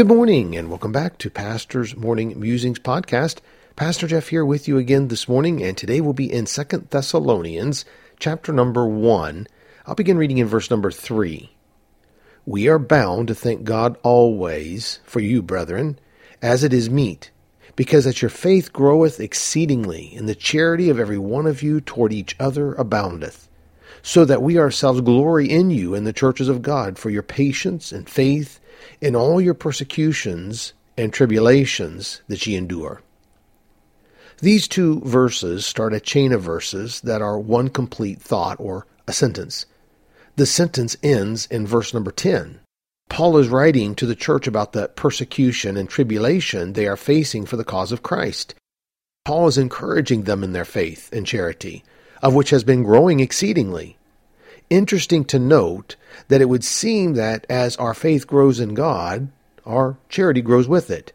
Good morning and welcome back to Pastor's Morning Musings podcast. Pastor Jeff here with you again this morning and today we'll be in Second Thessalonians chapter number 1. I'll begin reading in verse number 3. We are bound to thank God always for you, brethren, as it is meet, because that your faith groweth exceedingly, and the charity of every one of you toward each other aboundeth, so that we ourselves glory in you in the churches of God for your patience and faith in all your persecutions and tribulations that ye endure. These two verses start a chain of verses that are one complete thought or a sentence. The sentence ends in verse number 10. Paul is writing to the church about the persecution and tribulation they are facing for the cause of Christ. Paul is encouraging them in their faith and charity, of which has been growing exceedingly interesting to note that it would seem that as our faith grows in God, our charity grows with it.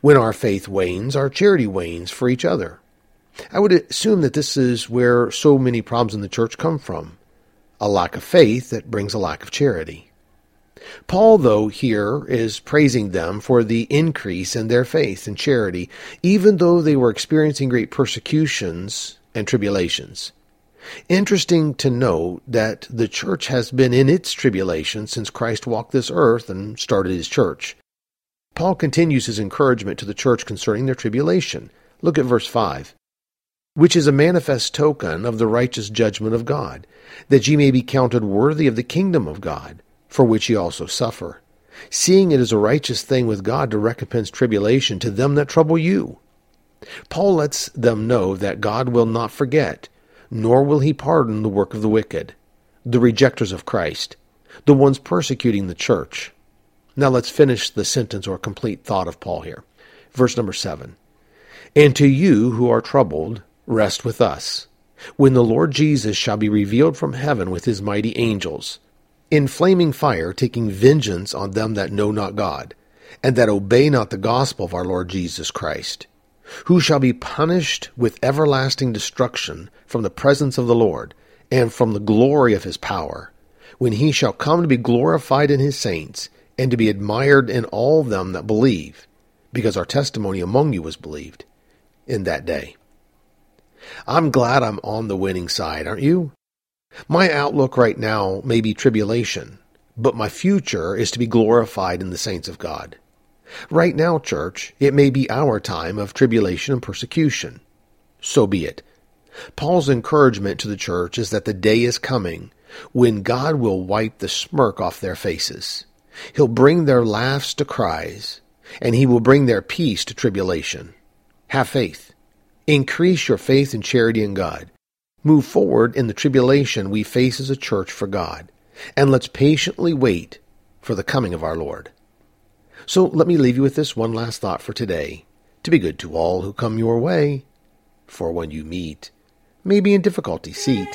When our faith wanes, our charity wanes for each other. I would assume that this is where so many problems in the church come from a lack of faith that brings a lack of charity. Paul, though, here is praising them for the increase in their faith and charity, even though they were experiencing great persecutions and tribulations. Interesting to note that the church has been in its tribulation since Christ walked this earth and started his church. Paul continues his encouragement to the church concerning their tribulation. Look at verse 5. Which is a manifest token of the righteous judgment of God, that ye may be counted worthy of the kingdom of God, for which ye also suffer, seeing it is a righteous thing with God to recompense tribulation to them that trouble you. Paul lets them know that God will not forget nor will he pardon the work of the wicked, the rejectors of Christ, the ones persecuting the church. Now let's finish the sentence or complete thought of Paul here. Verse number seven. And to you who are troubled, rest with us, when the Lord Jesus shall be revealed from heaven with his mighty angels, in flaming fire, taking vengeance on them that know not God, and that obey not the gospel of our Lord Jesus Christ who shall be punished with everlasting destruction from the presence of the Lord, and from the glory of his power, when he shall come to be glorified in his saints, and to be admired in all them that believe, because our testimony among you was believed in that day. I'm glad I'm on the winning side, aren't you? My outlook right now may be tribulation, but my future is to be glorified in the saints of God. Right now, church, it may be our time of tribulation and persecution. So be it. Paul's encouragement to the church is that the day is coming when God will wipe the smirk off their faces. He'll bring their laughs to cries, and he will bring their peace to tribulation. Have faith. Increase your faith and charity in God. Move forward in the tribulation we face as a church for God, and let's patiently wait for the coming of our Lord. So let me leave you with this one last thought for today to be good to all who come your way. For when you meet, may be in difficulty, seat